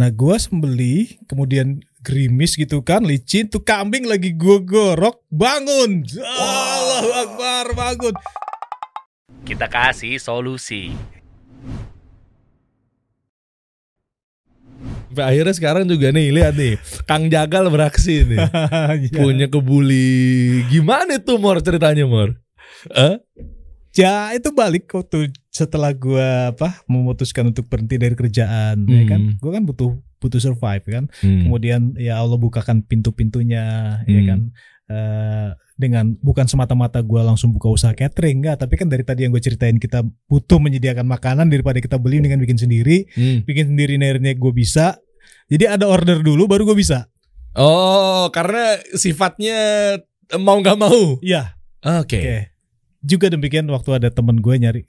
Nah gue sembeli, kemudian gerimis gitu kan, licin, tuh kambing lagi gue gorok, bangun. Allahu Akbar, bangun. Kita kasih solusi. Sampai akhirnya sekarang juga nih lihat nih Kang Jagal beraksi nih Ya. punya kebuli gimana tuh Mor ceritanya Mor? Eh? Ya itu balik waktu setelah gue apa memutuskan untuk berhenti dari kerjaan, ya kan? Hmm. Gue kan butuh butuh survive kan. Hmm. Kemudian ya Allah bukakan pintu-pintunya, ya Hmm. kan? Eh, dengan bukan semata-mata gue langsung buka usaha catering enggak, tapi kan dari tadi yang gue ceritain kita butuh menyediakan makanan daripada kita beli dengan bikin sendiri, Hmm. bikin sendiri akhirnya gue bisa. Jadi ada order dulu baru gue bisa. Oh karena sifatnya mau nggak mau. Iya. Oke. Oke. Juga demikian waktu ada temen gue nyari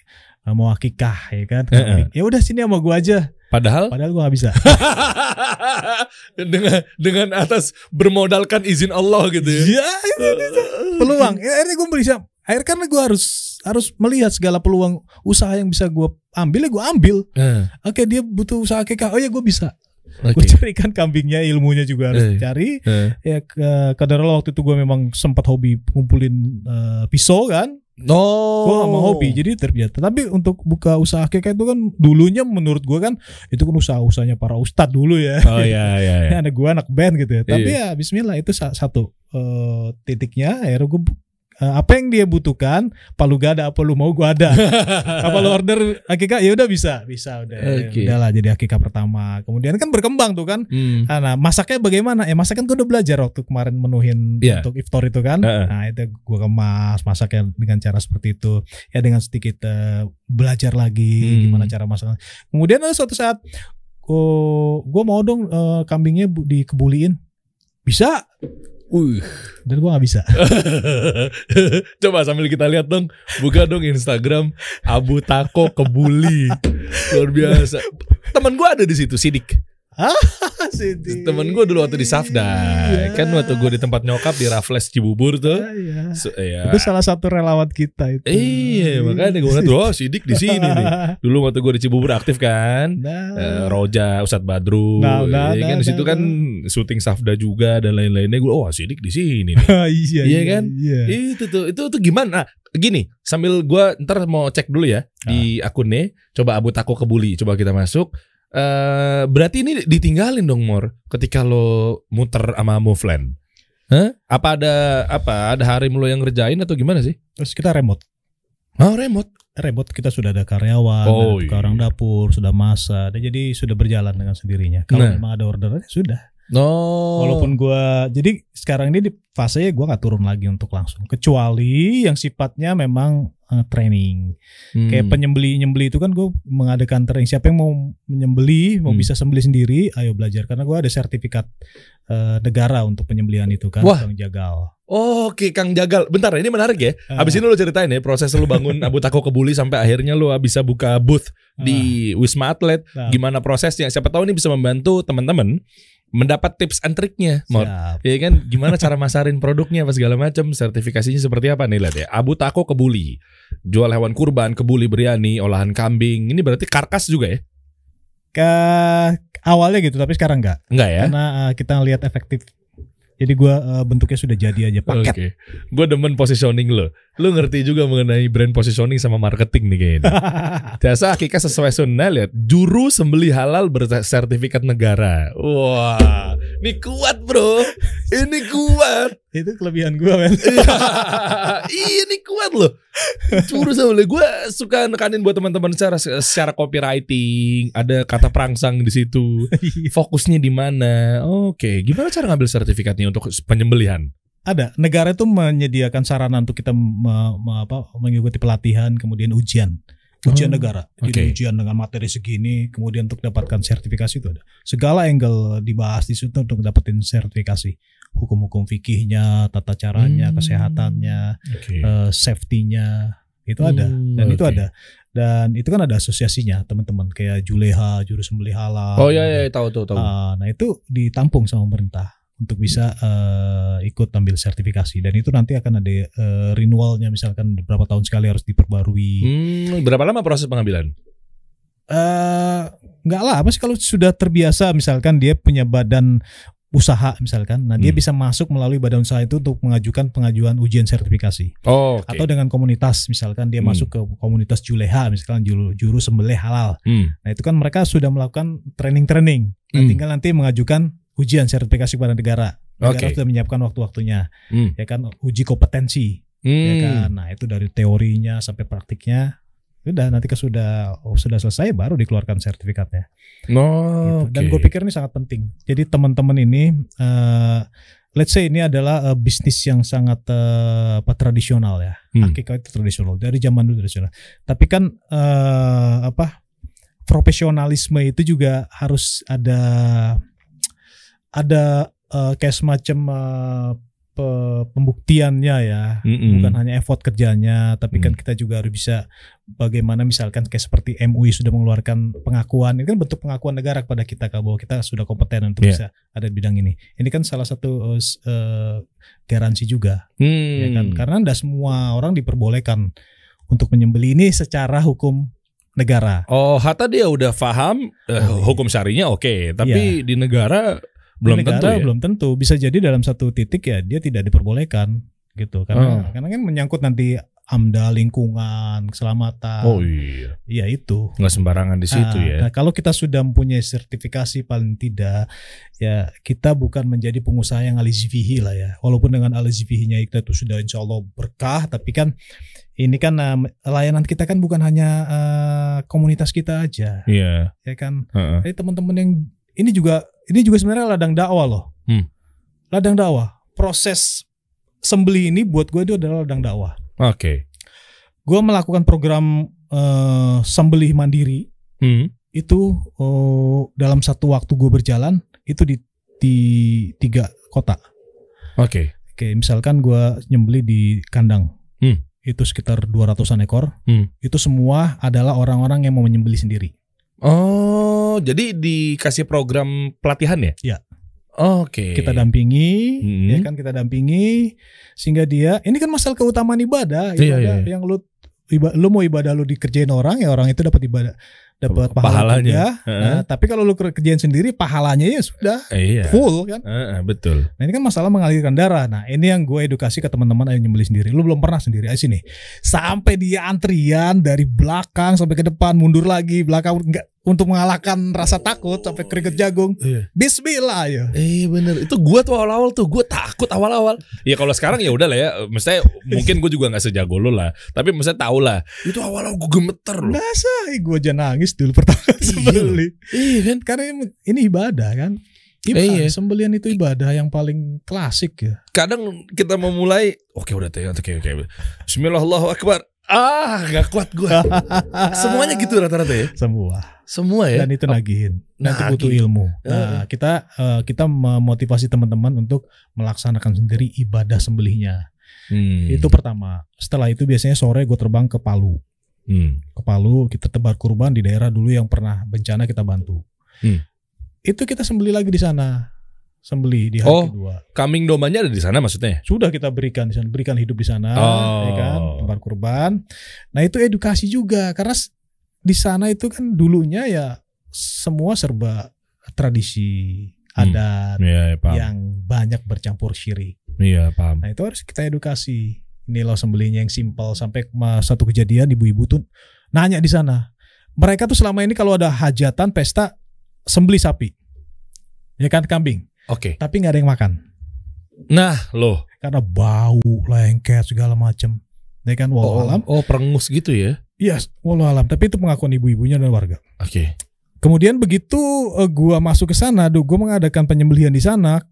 uh, mau akikah ya kan. Heeh. Ya udah sini sama gue aja. Padahal Padahal gue gak bisa. dengan dengan atas bermodalkan izin Allah gitu ya. Iya, itu, itu, itu. peluang. Ya, akhirnya gue bisa. Akhirnya karena gue harus harus melihat segala peluang usaha yang bisa gue ambil ya gue ambil. Eh, Oke dia butuh usaha akikah. Oh ya gue bisa. Oke. Gue carikan kambingnya, ilmunya juga harus Eh. cari. Eh. Ya ke kadar waktu itu gue memang sempat hobi ngumpulin eh, pisau kan. Oh. Gue gak mau hobi jadi terbiasa. Tapi untuk buka usaha akikah itu kan dulunya menurut gue kan itu kan usaha-usahanya para ustadz dulu ya. Oh iya iya. iya. Ada gue anak band gitu ya. Tapi Iya. ya Bismillah itu sa- satu eh, titiknya. Akhirnya gue apa yang dia butuhkan, palu gak ada apa lu mau gue ada. apa lu order akikah ya udah bisa, bisa udah. Oke. Udahlah jadi akikah pertama. Kemudian kan berkembang tuh kan. Hmm. Ah, Nah masaknya bagaimana? Ya masak kan gue udah belajar waktu kemarin menuhin Iya. untuk iftar itu kan. Heeh. Nah itu gue kemas masaknya dengan cara seperti itu. Ya dengan sedikit eh, belajar lagi Hmm. gimana cara masak. Kemudian ada suatu saat oh gue mau dong eh, kambingnya bu- dikebuliin. Bisa. Uh. Dan gue nggak bisa. Coba sambil kita lihat dong, buka dong Instagram Abu Tako Kebuli. Luar biasa. Temen gue ada di situ, Sidik. Temen gue dulu waktu di Safda, Iya. kan waktu gue di tempat nyokap di Raffles Cibubur tuh. Ah, iya. So, ya. Itu salah satu relawan kita itu. Iya, makanya gue ngeliat, oh Sidik di sini nih. Dulu waktu gue di Cibubur aktif kan. Nah, Eh, Roja, Ustadz Badru, Nah, nah, ya kan nah, di situ nah, kan syuting Safda juga dan lain-lainnya. Gue, oh Sidik di sini. nih. iya, Iya kan? Iya. itu tuh, itu tuh gimana? Nah, gini, sambil gue ntar mau cek dulu ya di akunnya. Coba Abu Tako Kebuli, coba kita masuk. Eh berarti ini ditinggalin dong Mor ketika lo muter sama Movland. Hah? Apa ada apa ada harim lo yang ngerjain atau gimana sih? Terus kita remote. Oh remote. Remote kita sudah ada karyawan, Oh, ada iya. orang dapur, sudah masak, dan jadi sudah berjalan dengan sendirinya. Kalau Nah. memang ada orderannya sudah. No. Walaupun gua jadi sekarang ini di fase gua nggak turun lagi untuk langsung, kecuali yang sifatnya memang eh, training. Hmm. Kayak penyembeli nyembeli itu kan gue mengadakan training. Siapa yang mau menyembeli, mau Hmm. bisa sembeli sendiri, ayo belajar. Karena gua ada sertifikat eh, negara untuk penyembelian itu kan, Wah. Bang Jagal. Oh, Oke Kang Jagal, bentar ini menarik ya. Ah. Abis ini lo ceritain ya proses lo bangun Abu Tako Kebuli sampai akhirnya lo bisa buka booth di Wisma Atlet. Nah, Gimana prosesnya? Siapa tahu ini bisa membantu teman-teman mendapat tips and triknya. Mor. siap. Ya kan gimana cara masarin produknya apa segala macam, sertifikasinya seperti apa nih lihat ya. Abu Tako Kebuli. Jual hewan kurban, kebuli biryani, olahan kambing. Ini berarti karkas juga ya? Ke awalnya gitu, tapi sekarang enggak. Enggak ya? Karena eh, kita lihat efektif. Jadi gua eh, bentuknya sudah jadi aja paket. Oke. Gue demen positioning lo. Lo ngerti juga mengenai brand positioning sama marketing nih kayaknya. Jasa akikah sesuai sunnah lihat juru sembeli halal bersertifikat negara. Wah, ini kuat bro, ini kuat. Itu kelebihan gua men. iya, ini kuat loh. Juru sembeli gue suka nekanin buat teman-teman secara secara copywriting, ada kata perangsang di situ. Fokusnya di mana? Oke, gimana cara ngambil sertifikatnya untuk penyembelihan? Ada negara itu menyediakan sarana untuk kita me- me- apa, mengikuti pelatihan kemudian ujian. Ujian Oh, negara. Jadi oke. ujian dengan materi segini kemudian untuk dapatkan sertifikasi itu ada. Segala angle dibahas di situ untuk dapetin sertifikasi. Hukum-hukum fikihnya, tata caranya, Hmm. kesehatannya, Oke. eh, safety-nya itu ada Hmm, dan itu oke. ada dan itu kan ada asosiasinya teman-teman kayak Juleha juru sembelih halal Oh iya iya tahu tahu tahu. Ah, nah itu ditampung sama pemerintah untuk bisa eh, ikut ambil sertifikasi dan itu nanti akan ada eh, renewalnya misalkan beberapa tahun sekali harus diperbarui Hmm, berapa lama proses pengambilan? Eh, Enggak lah, apa sih kalau sudah terbiasa misalkan dia punya badan usaha misalkan, nah dia Hmm. bisa masuk melalui badan usaha itu untuk mengajukan pengajuan ujian sertifikasi. Oh, oke. Atau dengan komunitas misalkan dia Hmm. masuk ke komunitas juleha misalkan juru, juru sembelih halal. Hmm. Nah itu kan mereka sudah melakukan training-training. Nah, Hmm. tinggal nanti mengajukan ujian sertifikasi kepada negara. Negara Oke. sudah menyiapkan waktu-waktunya, Hmm. ya kan uji kompetensi, ya Hmm. kan. Nah itu dari teorinya sampai praktiknya, udah nanti ke sudah oh, sudah selesai baru dikeluarkan sertifikatnya. Oh, gitu. Dan gue pikir ini sangat penting. Jadi teman-teman ini, eh, let's say ini adalah eh, bisnis yang sangat eh, apa tradisional ya. Hmm. Akikah itu tradisional dari zaman dulu tradisional. Tapi kan eh, apa profesionalisme itu juga harus ada ada eh, kayak semacam eh, pe- pembuktiannya ya. Mm-mm. Bukan hanya effort kerjanya, tapi kan Hmm. kita juga harus bisa bagaimana misalkan kayak seperti MUI sudah mengeluarkan pengakuan, ini kan bentuk pengakuan negara kepada kita Kak, bahwa kita sudah kompeten untuk Iya. bisa ada di bidang ini. Ini kan salah satu eh, garansi juga Hmm. ya kan karena tidak semua orang diperbolehkan untuk menyembeli ini secara hukum negara Oh, Hatta dia udah paham eh, Oh, iya. hukum syarinya oke, tapi di negara belum negara tentu ya. belum tentu bisa jadi dalam satu titik ya dia tidak diperbolehkan gitu karena Oh. karena kan menyangkut nanti amdal lingkungan keselamatan Oh iya, iya itu nggak sembarangan di situ Nah, ya. nah, kalau kita sudah mempunyai sertifikasi paling tidak ya kita bukan menjadi pengusaha yang alizivihi lah ya walaupun dengan alizivihinya kita itu sudah insya Allah berkah tapi kan ini kan eh, layanan kita kan bukan hanya eh, komunitas kita aja Iya. ya kan heeh. Jadi teman-teman yang ini juga ini juga sebenarnya ladang dakwah loh. Hmm. Ladang dakwah. Proses sembeli ini buat gue itu adalah ladang dakwah. Oke. Gue melakukan program eh, sembelih mandiri Hmm. itu oh, dalam satu waktu gue berjalan itu di di tiga kota. Oke. Oke, misalkan gue nyembeli di kandang. Hmm. Itu sekitar 200-an ekor. Hmm. Itu semua adalah orang-orang yang mau menyembeli sendiri. Oh, jadi dikasih program pelatihan ya? Iya. Oke. kita dampingi Hmm. ya kan kita dampingi sehingga dia ini kan masalah keutamaan ibadah Iya, ibadah iya. yang lu iba, lu mau ibadah lu dikerjain orang ya orang itu dapat ibadah dapat pahala Pahalanya. juga. Heeh. Nah, tapi kalau lu kerjain sendiri pahalanya ya sudah Eh, iya. full kan Heeh, betul. nah ini kan masalah mengalirkan darah nah ini yang gue edukasi ke teman-teman ayo nyembeli sendiri lu belum pernah sendiri ayo sini sampai dia antrian dari belakang sampai ke depan mundur lagi belakang enggak untuk mengalahkan rasa takut sampai keringet jagung Iya. Bismillah ya Eh bener itu gua tuh awal-awal tuh gue takut awal-awal. Ya kalau sekarang ya udah lah ya. Maksudnya mungkin gue juga nggak sejago lo lah. Tapi maksudnya tahu lah. Itu awal-awal gue gemeter loh. Masa gue aja nangis dulu pertama sembeli. Iya kan? Karena ini, ini ibadah kan. Ibadah, Iya. Sembelian itu ibadah yang paling klasik ya. Kadang kita mau mulai. Oke udah tuh. Oke oke. Bismillahirrahmanirrahim. Ah nggak kuat gue. Semuanya gitu rata-rata ya. Semua. Semua ya. Dan itu nagihin. Nanti Nagih. butuh ilmu. Eh. Nah, kita eh, kita memotivasi teman-teman untuk melaksanakan sendiri ibadah sembelihnya. Hmm. Itu pertama. Setelah itu biasanya sore gue terbang ke Palu. Hmm. Ke Palu kita tebar kurban di daerah dulu yang pernah bencana kita bantu. Hmm. Itu kita sembeli lagi di sana. Sembeli di hari Oh. kedua. Kambing domanya ada di sana maksudnya? sudah kita berikan di sana, berikan hidup di sana, Oh. ya kan, tebar kurban. Nah itu edukasi juga karena di sana itu kan dulunya ya semua serba tradisi Hmm. adat ya, paham. yang banyak bercampur syirik. Iya paham. Nah itu harus kita edukasi. Ini loh sembelihnya yang simpel sampai satu kejadian ibu-ibu tuh nanya di sana. Mereka tuh selama ini kalau ada hajatan pesta sembeli sapi, ya kan kambing, Oke. tapi nggak ada yang makan. Nah loh. karena bau lengket segala macam ya kan walau Oh, alam oh perengus gitu ya? Iya walau alam tapi itu pengakuan ibu-ibunya dan warga. Oke. kemudian begitu eh, gua masuk ke sana duh gua mengadakan penyembelihan di sana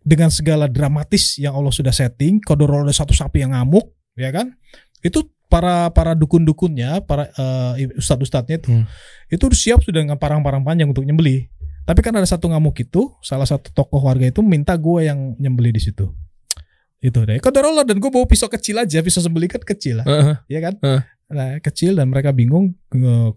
dengan segala dramatis yang Allah sudah setting kodoro ada satu sapi yang ngamuk ya kan? Itu para para dukun-dukunnya para eh, ustadz-ustadznya itu Hmm. itu siap sudah dengan parang-parang panjang untuk nyembeli tapi kan ada satu ngamuk itu salah satu tokoh warga itu minta gua yang nyembeli di situ itu deh kodoro dan gue bawa pisau kecil aja pisau sembeli kan kecil lah Heeh. ya kan? Heeh. Nah, kecil dan mereka bingung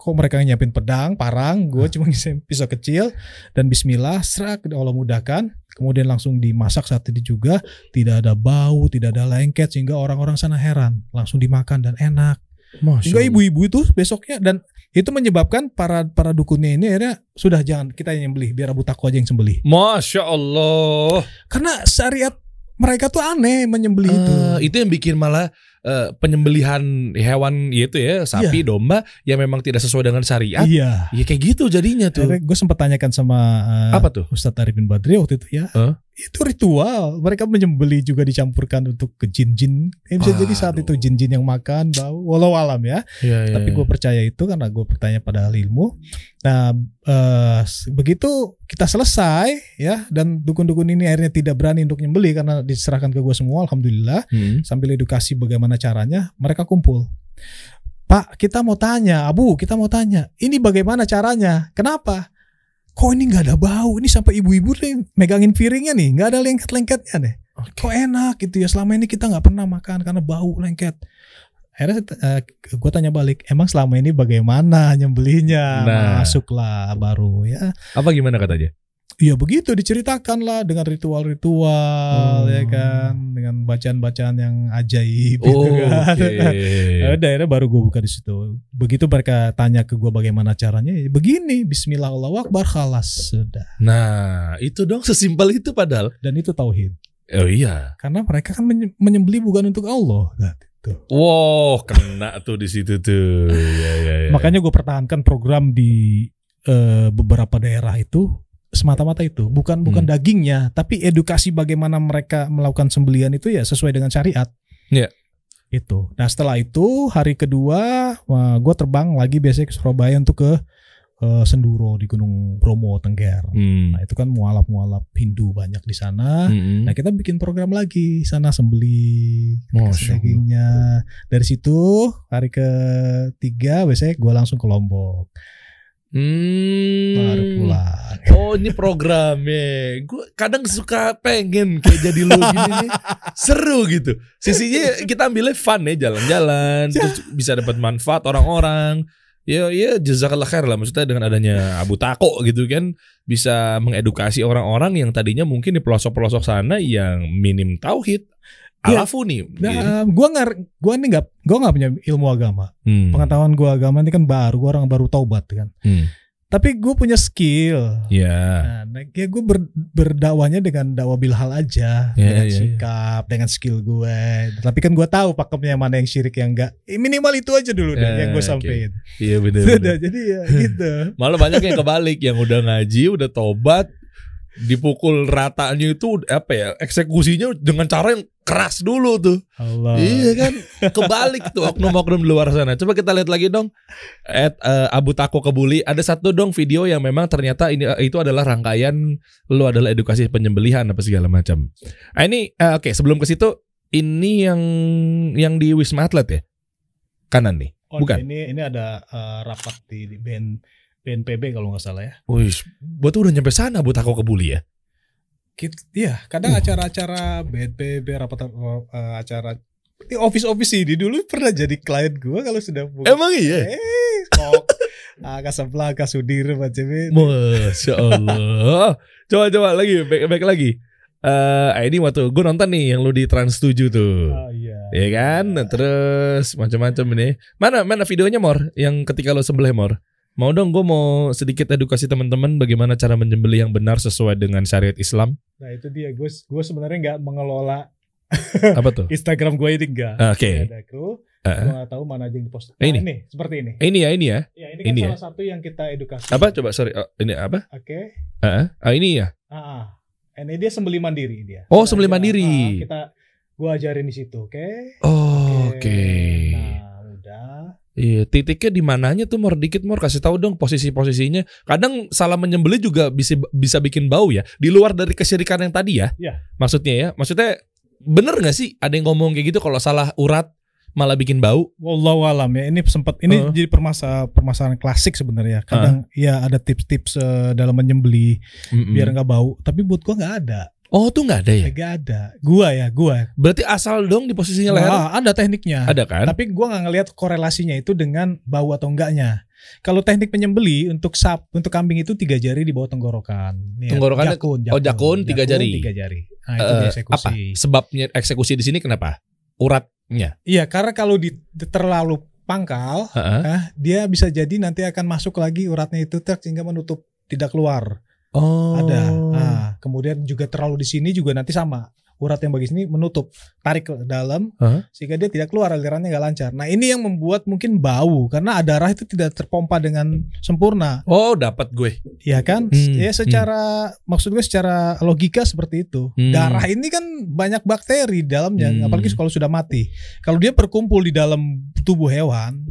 kok mereka nyiapin pedang, parang, gue cuma ngisi pisau kecil dan bismillah, serak Allah mudahkan. Kemudian langsung dimasak saat itu juga, tidak ada bau, tidak ada lengket sehingga orang-orang sana heran. Langsung dimakan dan enak. Masya Hingga Allah. ibu-ibu itu besoknya dan itu menyebabkan para para dukunnya ini akhirnya sudah jangan kita yang nyembelih biar Abu Tako aja yang sembelih. Masya Allah. Karena syariat mereka tuh aneh menyembelih itu. Eh, itu yang bikin malah eh, penyembelihan hewan itu ya sapi domba yang memang tidak sesuai dengan syariat. Iya. Ya kayak gitu jadinya tuh. Akhirnya gue sempat tanyakan sama eh, Apa tuh? Ustadz Arifin Badri waktu itu ya. Hah? Itu ritual. Mereka menyembelih juga dicampurkan untuk ke jin-jin. Ya, bisa jadi saat itu jin-jin yang makan bau. Walau alam ya. Ya, ya, Tapi ya. gue percaya itu karena gue bertanya pada ahli ilmu. Nah eh, begitu kita selesai ya dan dukun-dukun ini akhirnya tidak berani untuk nyembelih karena diserahkan ke gue semua. Alhamdulillah Hmm. sambil edukasi bagaimana caranya mereka kumpul. Pak kita mau tanya, Abu kita mau tanya. Ini bagaimana caranya? Kenapa? Kok ini nggak ada bau? Ini sampai ibu-ibu nih megangin piringnya nih, nggak ada lengket-lengketnya nih. Oke. Kok enak gitu ya? Selama ini kita nggak pernah makan karena bau lengket. Akhirnya gue tanya balik, emang selama ini bagaimana nyembelihnya? Nah. Masuklah baru ya. Apa gimana katanya? Iya begitu diceritakan lah dengan ritual-ritual Oh. ya kan, dengan bacaan-bacaan yang ajaib gitu Oh, kan. Oke. Ya udah, akhirnya baru gue buka di situ. Begitu mereka tanya ke gue bagaimana caranya, ya begini, Bismillah Allahu Akbar khalas sudah. Nah, itu dong sesimpel itu padahal. Dan itu tauhid. Oh iya. Karena mereka kan menye- menyembelih bukan untuk Allah. Kan, gitu. Wow, kena tuh di situ tuh. Ya, ya, ya. Makanya gue pertahankan program di eh, beberapa daerah itu semata-mata itu bukan bukan Hmm. dagingnya, tapi edukasi bagaimana mereka melakukan sembelian itu ya sesuai dengan syariat. Iya. Itu. Nah setelah itu hari kedua gue terbang lagi biasanya ke Surabaya untuk ke eh, Senduro di Gunung Bromo Tengger. Hmm. Nah itu kan mualaf-mualaf Hindu banyak di sana. Mm-mm. Nah kita bikin program lagi sana sembeli Allah. dagingnya. Dari situ hari ketiga biasanya gue langsung ke Lombok Hmm. baru pulang. Oh ini programnya. Gue kadang suka pengen kayak jadi lu gini nih. Seru gitu. Sisinya kita ambilnya fun ya Jalan-jalan. Terus bisa dapat manfaat orang-orang. Ya ya jazakallah khair lah Maksudnya dengan adanya Abu Tako gitu kan. Bisa mengedukasi orang-orang yang tadinya mungkin di pelosok-pelosok sana Yang minim tauhid Iya. Alafu nih Nah, gue nggak, gue nih nggak, gue nggak punya ilmu agama. Hmm. Pengetahuan gue agama ini kan baru, gue orang baru taubat kan. Hmm. Tapi gue punya skill. Ya Nah, ya gue ber, berdakwahnya dengan dakwah bilhal aja, Ya, dengan ya, ya. sikap, dengan skill gue. Tapi kan gue tahu pakemnya mana yang syirik yang enggak. Eh, Minimal itu aja dulu deh Ya, yang gue oke. sampein. Iya Sudah, jadi ya gitu. Malah banyak yang kebalik yang udah ngaji, udah tobat, dipukul ratanya itu apa ya? Eksekusinya dengan cara yang keras dulu tuh. Allah. Iya kan? Kebalik tuh oknum-oknum di luar sana. Coba kita lihat lagi dong. At eh, Abu Tako Kebuli ada satu dong video yang memang ternyata ini itu adalah rangkaian lu adalah edukasi penyembelihan apa segala macam. Ah ini eh, oke, sebelum ke situ ini yang yang di Wisma Atlet ya? Kanan nih. Oh, Bukan. Ini ini ada eh, rapat di, di BN, BNPB kalau nggak salah ya. Wih, gua tuh udah nyampe sana Abu Tako Kebuli ya. Kita, iya, kadang Uh. acara-acara BNPB rapat eh, acara di office-office ini dulu pernah jadi klien gua kalau sudah buka. Emang iya? Eh, kok ah, Kasablanka Sudir macam itu. Masya Allah. coba coba lagi, back, back lagi. Eh, ini waktu gue nonton nih yang lu di Trans 7 tuh. Ah, iya. Ya kan? Nah, terus macam-macam ini. Mana mana videonya Mor? Yang ketika lo sembelih Mor? Mau dong gue mau sedikit edukasi teman-teman bagaimana cara menyembelih yang benar sesuai dengan syariat Islam. Nah itu dia, gue gue sebenarnya nggak mengelola Apa tuh? Instagram gue ini enggak. Ah, Oke. Ada kru, Ah, gue nggak tahu mana aja yang dipost. Eh, ini? Nah, ini seperti ini. ini ya ini ya. Ya ini kan Ini ya? salah satu yang kita edukasi. Apa coba sorry. Oh, ini apa? Oke. Ah, ah, ini ya. Ah, ah. ini dia sembeli mandiri dia. Oh, sembelih ajar- mandiri. ah, kita gue ajarin di situ, oke? Oh, Oke. Nah, udah. Iya, titiknya di mananya tuh Mor dikit Mor kasih tahu dong posisi-posisinya. Kadang salah menyembelih juga bisa bisa bikin bau ya. Di luar dari kesyirikan yang tadi ya. Iya. Maksudnya ya, maksudnya bener nggak sih ada yang ngomong kayak gitu kalau salah urat malah bikin bau? Wallahu alam ya. Ini sempat ini Uh. jadi permasa permasalahan klasik sebenarnya. Kadang ya ada tips-tips eh, dalam menyembeli Mm-mm. biar nggak bau. Tapi buat gua nggak ada. Oh tuh nggak ada ya? Nggak ada. Gua ya, gua. Berarti asal dong di posisinya leher. Wah, ada tekniknya. Ada kan? Tapi gua nggak ngelihat korelasinya itu dengan bau atau enggaknya. Kalau teknik penyembeli untuk sap untuk kambing itu tiga jari di bawah tenggorokan. Nih, Tenggorokannya- jakun, oh, jakun, tiga jari. Tiga jari. Nah, itu Eh, dieksekusi. apa? Sebabnya eksekusi di sini kenapa? Uratnya. Iya, karena kalau di, terlalu pangkal, Heeh. nah, dia bisa jadi nanti akan masuk lagi uratnya itu sehingga menutup tidak keluar. Oh. Ada. Nah, kemudian juga terlalu di sini juga nanti sama. Urat yang bagi sini menutup, tarik ke dalam Hah? sehingga dia tidak keluar alirannya nggak lancar. Nah, ini yang membuat mungkin bau karena darah itu tidak terpompa dengan sempurna. Oh, dapat gue. Ya kan? Hmm, Ya secara maksud gue secara logika seperti itu. Hmm. Darah ini kan banyak bakteri di dalamnya, Hmm. apalagi kalau sudah mati. Kalau dia berkumpul di dalam tubuh hewan,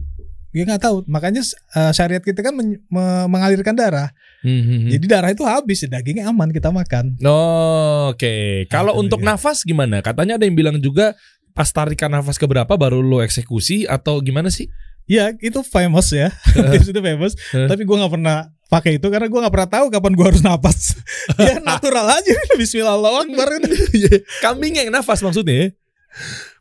dia nggak tahu. Makanya eh, syariat kita kan men- me- mengalirkan darah. Hmm, hmm, hmm. Jadi darah itu habis, dagingnya aman kita makan. Oh, Oke, kalau Itu untuk dia. nafas gimana? Katanya ada yang bilang juga pas tarikan nafas keberapa baru lo eksekusi atau gimana sih? Ya itu famous ya, tips itu famous. Tapi gua nggak pernah pakai itu karena gua nggak pernah tahu kapan gua harus napas. ya natural aja. Bismillah Allahu Akbar. Kambing yang nafas maksudnya?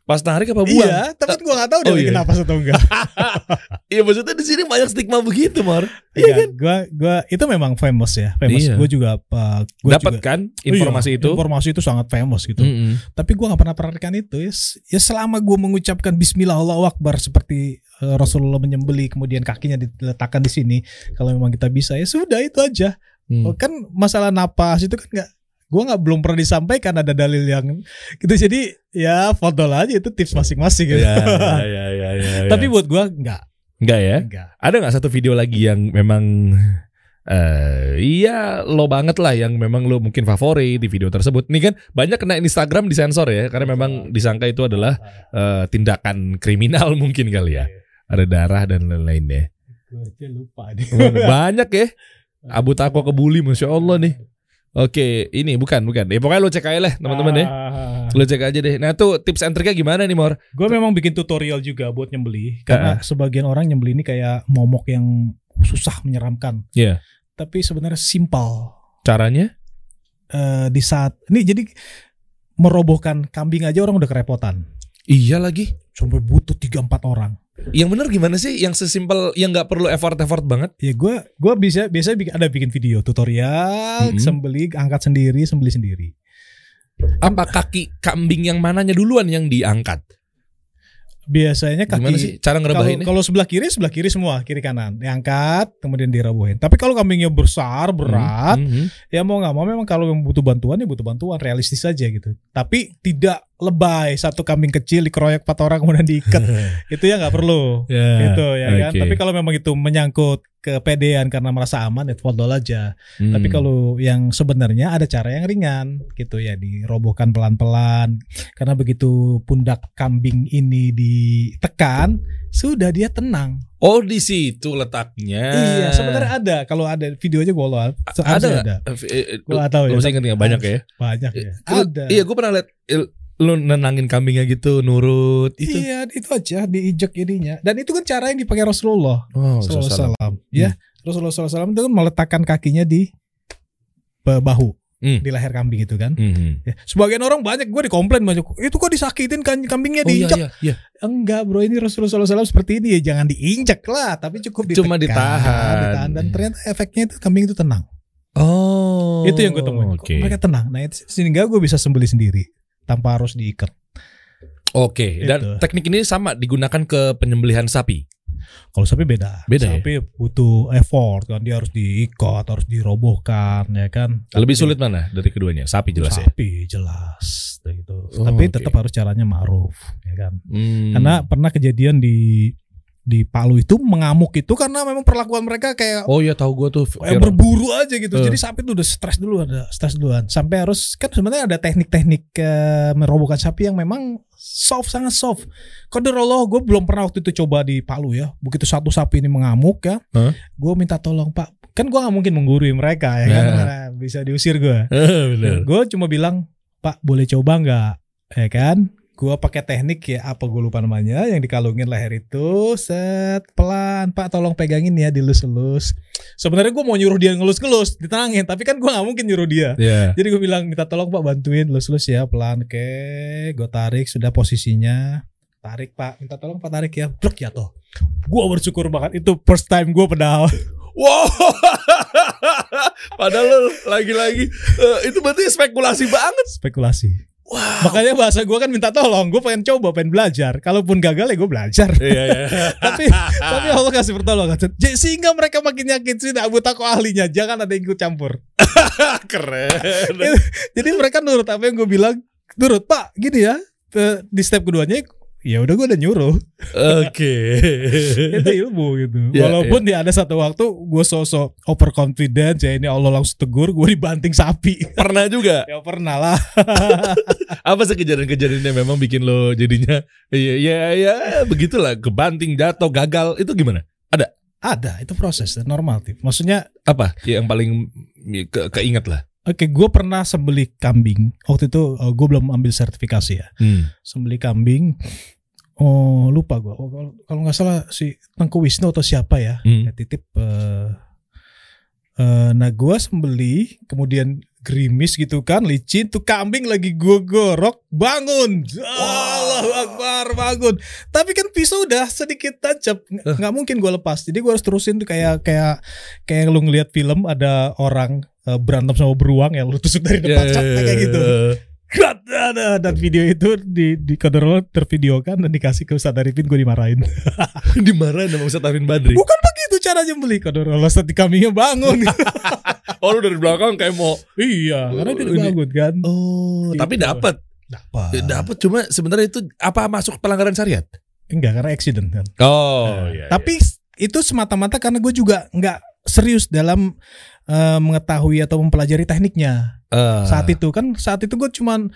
Pas tarik apa buang? Iya, tapi gua nggak tahu dia Oh, lagi iya. napas atau enggak. Iya maksudnya di sini banyak stigma begitu, Mar. Iya, gua gua itu memang famous ya, famous. Iya. Gua juga apa? Gua Dapat juga- kan Oh iya, informasi itu? Informasi itu sangat famous gitu. Mm-mm. Tapi gua nggak pernah perhatikan itu. Ya, ya selama gua mengucapkan Bismillah Allahu Akbar seperti eh, Rasulullah menyembeli kemudian kakinya diletakkan di sini. Kalau memang kita bisa ya sudah itu aja. Hmm. Kan masalah napas itu kan nggak gua nggak belum pernah disampaikan ada dalil yang gitu jadi ya foto aja itu tips masing-masing gitu. Ya, ya, ya, ya, ya, ya. Tapi buat gua nggak enggak ya? nggak. Ada nggak satu video lagi yang memang eh iya lo banget lah yang memang lo mungkin favorit di video tersebut. Nih kan banyak kena Instagram disensor ya karena memang disangka itu adalah eh, tindakan kriminal mungkin kali ya. Ada darah dan lain-lainnya. Lupa deh. banyak ya. Abu Tako kebuli Masya Allah nih. Oke, ini bukan bukan. Ya pokoknya lo cek aja lah teman-teman ya. Ah. Lo cek aja deh. Nah tuh tips and triknya gimana nih Mor? Gue memang bikin tutorial juga buat nyembeli karena sebagian orang nyembeli ini kayak momok yang susah menyeramkan. Iya. Tapi sebenarnya simpel. Caranya? Eh, di saat ini jadi merobohkan kambing aja orang udah kerepotan. Iya lagi. Sampai butuh 3 4 orang. Yang bener gimana sih? Yang sesimpel yang nggak perlu effort-effort banget? Ya gue gua bisa biasa bikin ada bikin video tutorial Mhm. sembeli angkat sendiri sembeli sendiri. Apa kaki kambing yang mananya duluan yang diangkat? Biasanya kaki Gimana sih cara kalau ngerebahinnya? kalau sebelah kiri sebelah kiri semua kiri kanan. Diangkat kemudian dirabuhin. Tapi kalau kambingnya besar berat Hmm, hmm, ya mau nggak mau memang kalau yang butuh bantuan ya butuh bantuan. Realistis saja gitu. Tapi tidak lebay satu kambing kecil dikeroyok empat orang kemudian diikat. Itu ya nggak perlu. Ya, gitu ya kan? oke. tapi kalau memang itu menyangkut kepedean karena merasa aman ya fodol aja. Hmm. tapi kalau yang sebenarnya ada cara yang ringan gitu ya dirobohkan pelan-pelan. Karena begitu pundak kambing ini ditekan sudah dia tenang. Oh di situ letaknya. iya sebenarnya ada. Kalau ada video aja gue loal ada ada. Eh, eh, gue tahu ya. nggak? Banyak ya? banyak ya. Lu- ada. Iya, gue pernah liat eh, lu nenangin kambingnya gitu, nurut itu. Iya, itu aja diinjek ininya. Dan itu kan cara yang dipakai Rasulullah Oh, Sallallahu salah. alaihi wasallam. Ya, Rasulullah SAW itu kan meletakkan kakinya di ba- bahu, Hmm. di leher kambing itu kan. Hmm. Ya. Sebagian orang banyak gue dikomplain banyak. Itu kok disakitin kan kambingnya Oh iya, diinjek? iya, iya. Enggak, bro. Ini Rasulullah SAW seperti ini ya. Jangan diinjek lah, tapi cukup ditekan, Cuma ditahan. ditahan. Dan ternyata efeknya itu kambing itu tenang. Oh. itu yang gue temuin. Oke. Mereka tenang. Nah, itu sehingga gue bisa sembeli sendiri tanpa harus diikat. Oke, dan Itu. teknik ini sama digunakan ke penyembelihan sapi. Kalau sapi beda. Beda ya? sapi butuh effort kan dia harus diikat, harus dirobohkan ya kan. Lebih Tapi sulit mana dari keduanya? Sapi jelas ya. sapi jelas gitu. Oh, Tapi oke. tetap harus caranya ma'ruf ya kan. Hmm. Karena pernah kejadian di di Palu itu mengamuk itu karena memang perlakuan mereka kayak Oh iya tahu gue tuh. kayak berburu aja gitu. Eh. Jadi sapi itu udah stres duluan, ada stres duluan. Sampai harus kan sebenarnya ada teknik-teknik eh, merobohkan sapi yang memang soft sangat soft. Qadarullah gue belum pernah waktu itu coba di Palu ya. Begitu satu sapi ini mengamuk ya, Hah? gue minta tolong Pak. Kan gue nggak mungkin menggurui mereka ya kan, Ya. Karena bisa diusir gue. Bener. Gue cuma bilang Pak boleh coba nggak, ya kan? Gue pakai teknik ya apa gue lupa namanya yang dikalungin leher itu set pelan Pak tolong pegangin ya dilus-lus. Sebenarnya gue mau nyuruh dia ngelus-ngelus ditenangin tapi kan gue nggak mungkin nyuruh dia. Ya. Jadi gue bilang minta tolong Pak bantuin lus-lus ya pelan oke gue tarik sudah posisinya tarik Pak minta tolong Pak tarik ya blok jatuh. Gue bersyukur banget itu first time gue pedal. Wow. Padahal lagi-lagi eh, itu berarti spekulasi banget. Spekulasi. Makanya bahasa gue kan minta tolong, gue pengen coba, pengen belajar. Kalaupun gagal ya gue belajar. Iya iya. tapi tapi Allah kasih pertolongan. Jadi sehingga mereka makin yakin sih Abu Tako ahlinya, jangan ada yang ikut campur. Keren. Jadi mereka nurut apa yang gue bilang, nurut Pak, gini ya. Di step keduanya ya udah gue udah nyuruh Oke. itu ilmu gitu Ya, walaupun ya ada satu waktu gue sosok overconfident ya ini Allah langsung tegur gue dibanting sapi Pernah juga. ya pernah lah Apa sih kejadian-kejadian yang memang bikin lo jadinya iya iya ya begitulah kebanting jatuh gagal itu gimana? ada itu proses normal Tip. maksudnya Apa yang paling ke keinget lah? Oke gue pernah sembelih kambing waktu itu gue belum ambil sertifikasi ya Hmm. sembelih kambing oh lupa gue oh, kalau nggak salah si Tengku Wisnu atau siapa ya Hmm. ya titip eh eh, nah gue sembelih kemudian gerimis gitu kan licin tuh kambing lagi gue gorok bangun Allahu Akbar bangun. Tapi kan pisau udah sedikit tancap Nggak- mungkin gue lepas. Jadi gue harus terusin tuh kayak kayak kayak lu ngeliat film ada orang eh, berantem sama beruang ya lu tusuk dari depan cat, kayak gitu. dan video itu di di Kodoro tervideokan dan dikasih ke Ustadz Arifin gue dimarahin. Dimarahin sama Ustaz Arifin Badri. Bukan begitu caranya beli Kodoro Ustadz kambingnya bangun. Oh lu dari belakang kayak mau iya, karena dia Ini- bangun kan. Oh, Gitu. tapi dapat. Dapat. Dapat cuma sebenarnya itu apa masuk pelanggaran syariat? Enggak karena accident kan. Oh, Nah, tapi itu semata-mata karena gue juga nggak serius dalam eh, mengetahui atau mempelajari tekniknya. Ah. Saat itu kan saat itu gue cuman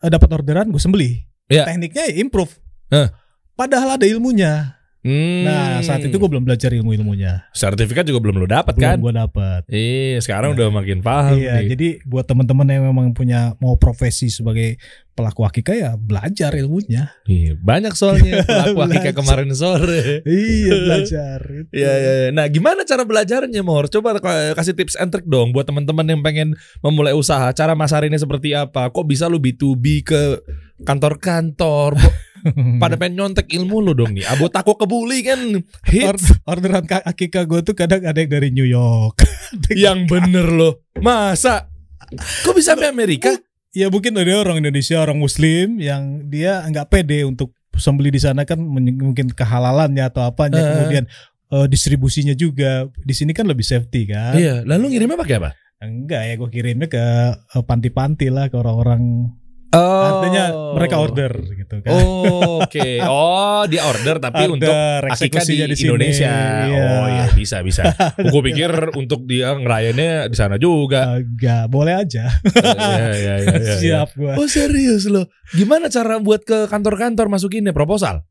eh, dapat orderan gue sembelih. Iya. Tekniknya ya improve. Hah. Padahal ada ilmunya. Hmm. Nah, saat itu gue belum belajar ilmu-ilmunya. sertifikat juga belum lo dapat Belum kan? gue dapat. Iya, sekarang udah makin paham Iya, nih. jadi buat teman-teman yang memang punya mau profesi sebagai pelaku akikah ya belajar ilmunya. Iya, banyak soalnya pelaku akikah kemarin sore. iya, belajar. Iya, iya, iya. Nah, gimana cara belajarnya, Mor? Coba kasih tips and trick dong buat teman-teman yang pengen memulai usaha. Cara masarinnya seperti apa? Kok bisa lu B2B ke kantor-kantor? Pada pengen nyontek ilmu lu dong nih. Abu tako kebuli kan Or- hits. orderan ka- akikah gue tuh kadang ada yang dari New York. yang bener loh. Masa? Kok bisa sampai Amerika? ya mungkin ada orang Indonesia, orang Muslim yang dia nggak pede untuk sembeli di sana kan mungkin kehalalannya atau apanya, Eh. kemudian eh, distribusinya juga di sini kan lebih safety kan. Iya, lalu ngirimnya pakai apa? Enggak ya, gue kirimnya ke eh, panti-panti lah ke orang-orang. Oh. Artinya mereka order gitu kan. Oh, Oke. Oh, dia order tapi untuk Order, akikah di, eksekusinya di sini. Indonesia. Iya. Oh iya bisa bisa. Gue pikir untuk dia ngerayainnya di sana juga. Enggak, boleh aja. Iya, iya, iya, iya, iya. Siap gua. Oh serius loh. Gimana cara buat ke kantor-kantor masukinnya proposal?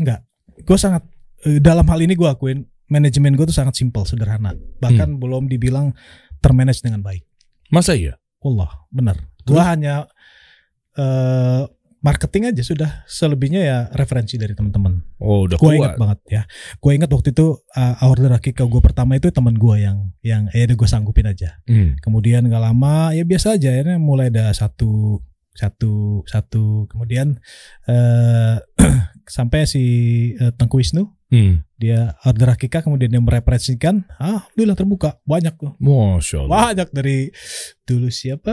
Enggak. Gue sangat eh, dalam hal ini gue akuin manajemen gue tuh sangat simpel, sederhana. Bahkan belum dibilang termanage dengan baik. Masa iya? Allah, benar. Gue hanya eh marketing aja sudah. Selebihnya ya referensi dari teman-teman. Oh udah Gue kuat. ingat banget ya. Gue ingat waktu itu uh, order akikah gue pertama itu teman gue yang yang ya gue sanggupin aja. Hmm. Kemudian nggak lama ya biasa aja. Akhirnya mulai ada satu satu satu. Kemudian eh sampai si eh, Tengku Wisnu Hmm. Dia order akikah kemudian dia merepresentasikan. Ah, alhamdulillah terbuka banyak tuh. Masya Allah. Banyak dari dulu siapa?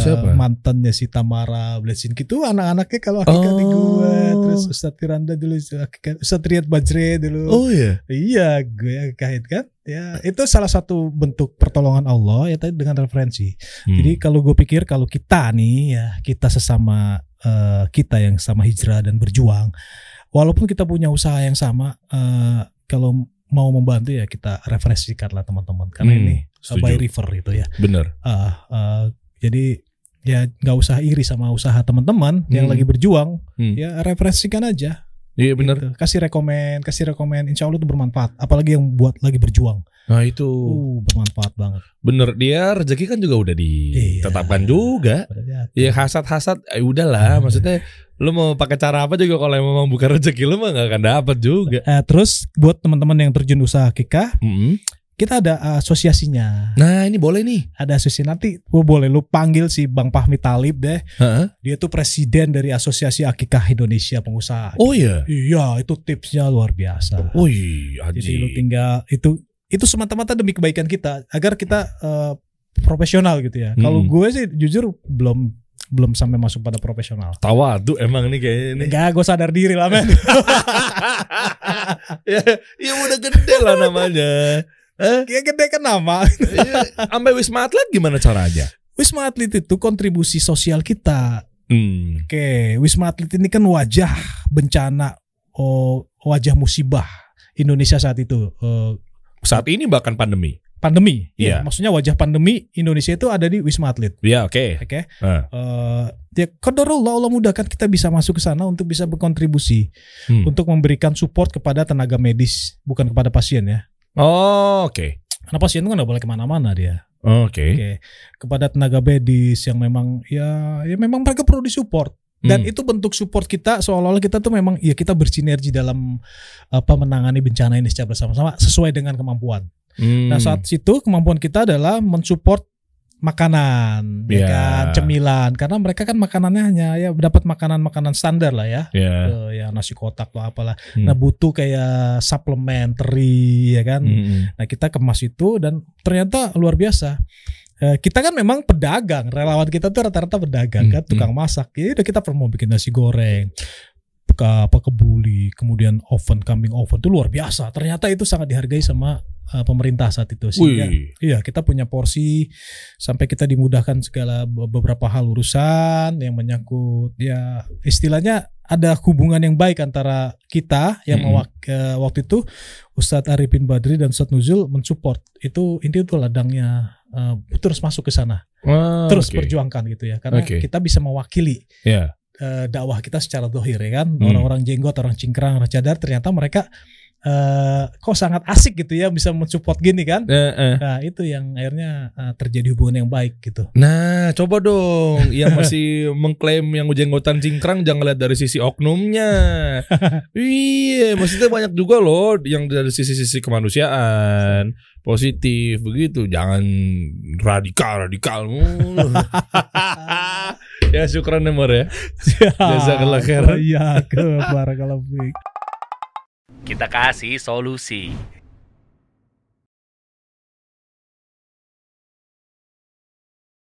Siapa? Mantannya si Tamara Blesin gitu anak-anaknya kalau akikah di gue Oh. terus Ustadz Firanda dulu akikah Ustadz Riyad Bajre dulu. Oh iya. Iya, gue akikahin kan. Ya, itu salah satu bentuk pertolongan Allah ya tadi dengan referensi. Hmm. Jadi kalau gue pikir kalau kita nih ya kita sesama eh, kita yang sama hijrah dan berjuang, walaupun kita punya usaha yang sama, eh, kalau mau membantu ya kita referensikan lah teman-teman karena Hmm, ini uh, setuju. by river itu ya. bener. Ah, ah, jadi ya nggak usah iri sama usaha teman-teman yang Hmm. lagi berjuang, Hmm. ya referensikan aja. Iya bener. Gitu. Kasih rekomen, kasih rekomen, insya Allah itu bermanfaat. Apalagi yang buat lagi berjuang, Nah itu uh bermanfaat banget. bener. Dia rezeki kan juga udah ditetapkan Iya. juga. Ya hasad-hasad, eh udahlah. Maksudnya lu mau pakai cara apa juga kalau memang bukan rezeki lu mah gak akan dapet juga. Eh, terus buat teman-teman yang terjun usaha akikah, Mm-mm. Kita ada asosiasinya. Nah ini boleh nih. Ada asosiasi nanti, oh, boleh lu panggil si Bang Fahmi Talib deh. Heeh. Dia tuh presiden dari Asosiasi Akikah Indonesia Pengusaha. Oh iya. Iya, itu tipsnya luar biasa. Wih, Jadi Haji. lu tinggal itu itu semata-mata demi kebaikan kita agar kita eh, profesional gitu ya. Kalau Hmm. gue sih jujur belum belum sampai masuk pada profesional. Tawadu emang nih kayaknya nih. Enggak, gue sadar diri lah men. ya, ya udah gede lah namanya. Eh, gede kan nama. ya, sampai Wisma Atlet gimana caranya? Wisma Atlet itu kontribusi sosial kita. Hmm. Oke, Wisma Atlet ini kan wajah bencana, oh, wajah musibah Indonesia saat itu. Eh, Saat ini bahkan pandemi. pandemi. Ya, Iya. maksudnya wajah pandemi Indonesia itu ada di Wisma Atlet. Ya oke. Oke. Eh, Eh, ya qadarullah Allah mudahkan kita bisa masuk ke sana untuk bisa berkontribusi hmm. untuk memberikan support kepada tenaga medis bukan kepada pasien ya. Oh oke. Karena pasien itu kan nggak boleh ke mana-mana dia. Oke. Oke. Kepada tenaga medis yang memang ya ya memang mereka perlu disupport. Dan Hmm. itu bentuk support kita seolah-olah kita tuh memang ya kita bersinergi dalam apa menangani bencana ini secara bersama-sama sesuai dengan kemampuan. Hmm. Nah saat itu kemampuan kita adalah mensupport makanan, ya Ya. kan, cemilan, karena mereka kan makanannya hanya ya dapat makanan-makanan standar lah ya, ya. Eh, ya nasi kotak atau apalah. Hmm. Nah butuh kayak supplementary, ya kan. Hmm. Nah kita kemas itu dan ternyata luar biasa. Eh, kita kan memang pedagang, relawan kita tuh rata-rata pedagang Hmm, kan, tukang masak. Ya udah kita mau bikin nasi goreng, ke apa kebuli, kemudian oven, kambing oven itu luar biasa. Ternyata itu sangat dihargai sama eh, pemerintah saat itu sehingga Wih. iya kita punya porsi sampai kita dimudahkan segala be- beberapa hal urusan yang menyangkut ya istilahnya ada hubungan yang baik antara kita yang mewak- eh, waktu itu Ustadz Arifin Badri dan Ustadz Nuzul mensupport itu ini tuh ladangnya eh, terus masuk ke sana Ah, terus oke. perjuangkan gitu ya karena Oke. kita bisa mewakili Ya. Eh, dakwah kita secara dohir ya kan Hmm. orang-orang jenggot orang cingkrang orang cadar ternyata mereka eh, kok sangat asik gitu ya bisa mensupport gini kan Eh, eh. nah itu yang akhirnya eh, terjadi hubungan yang baik gitu Nah, coba dong yang masih mengklaim yang jenggotan cingkrang jangan lihat dari sisi oknumnya. iya, maksudnya banyak juga loh yang dari sisi-sisi kemanusiaan positif begitu. Jangan radikal radikal mulu. ya syukran Nemor ya. Jazakallah khair. iya ke barakallahu fiik. Kita kasih solusi.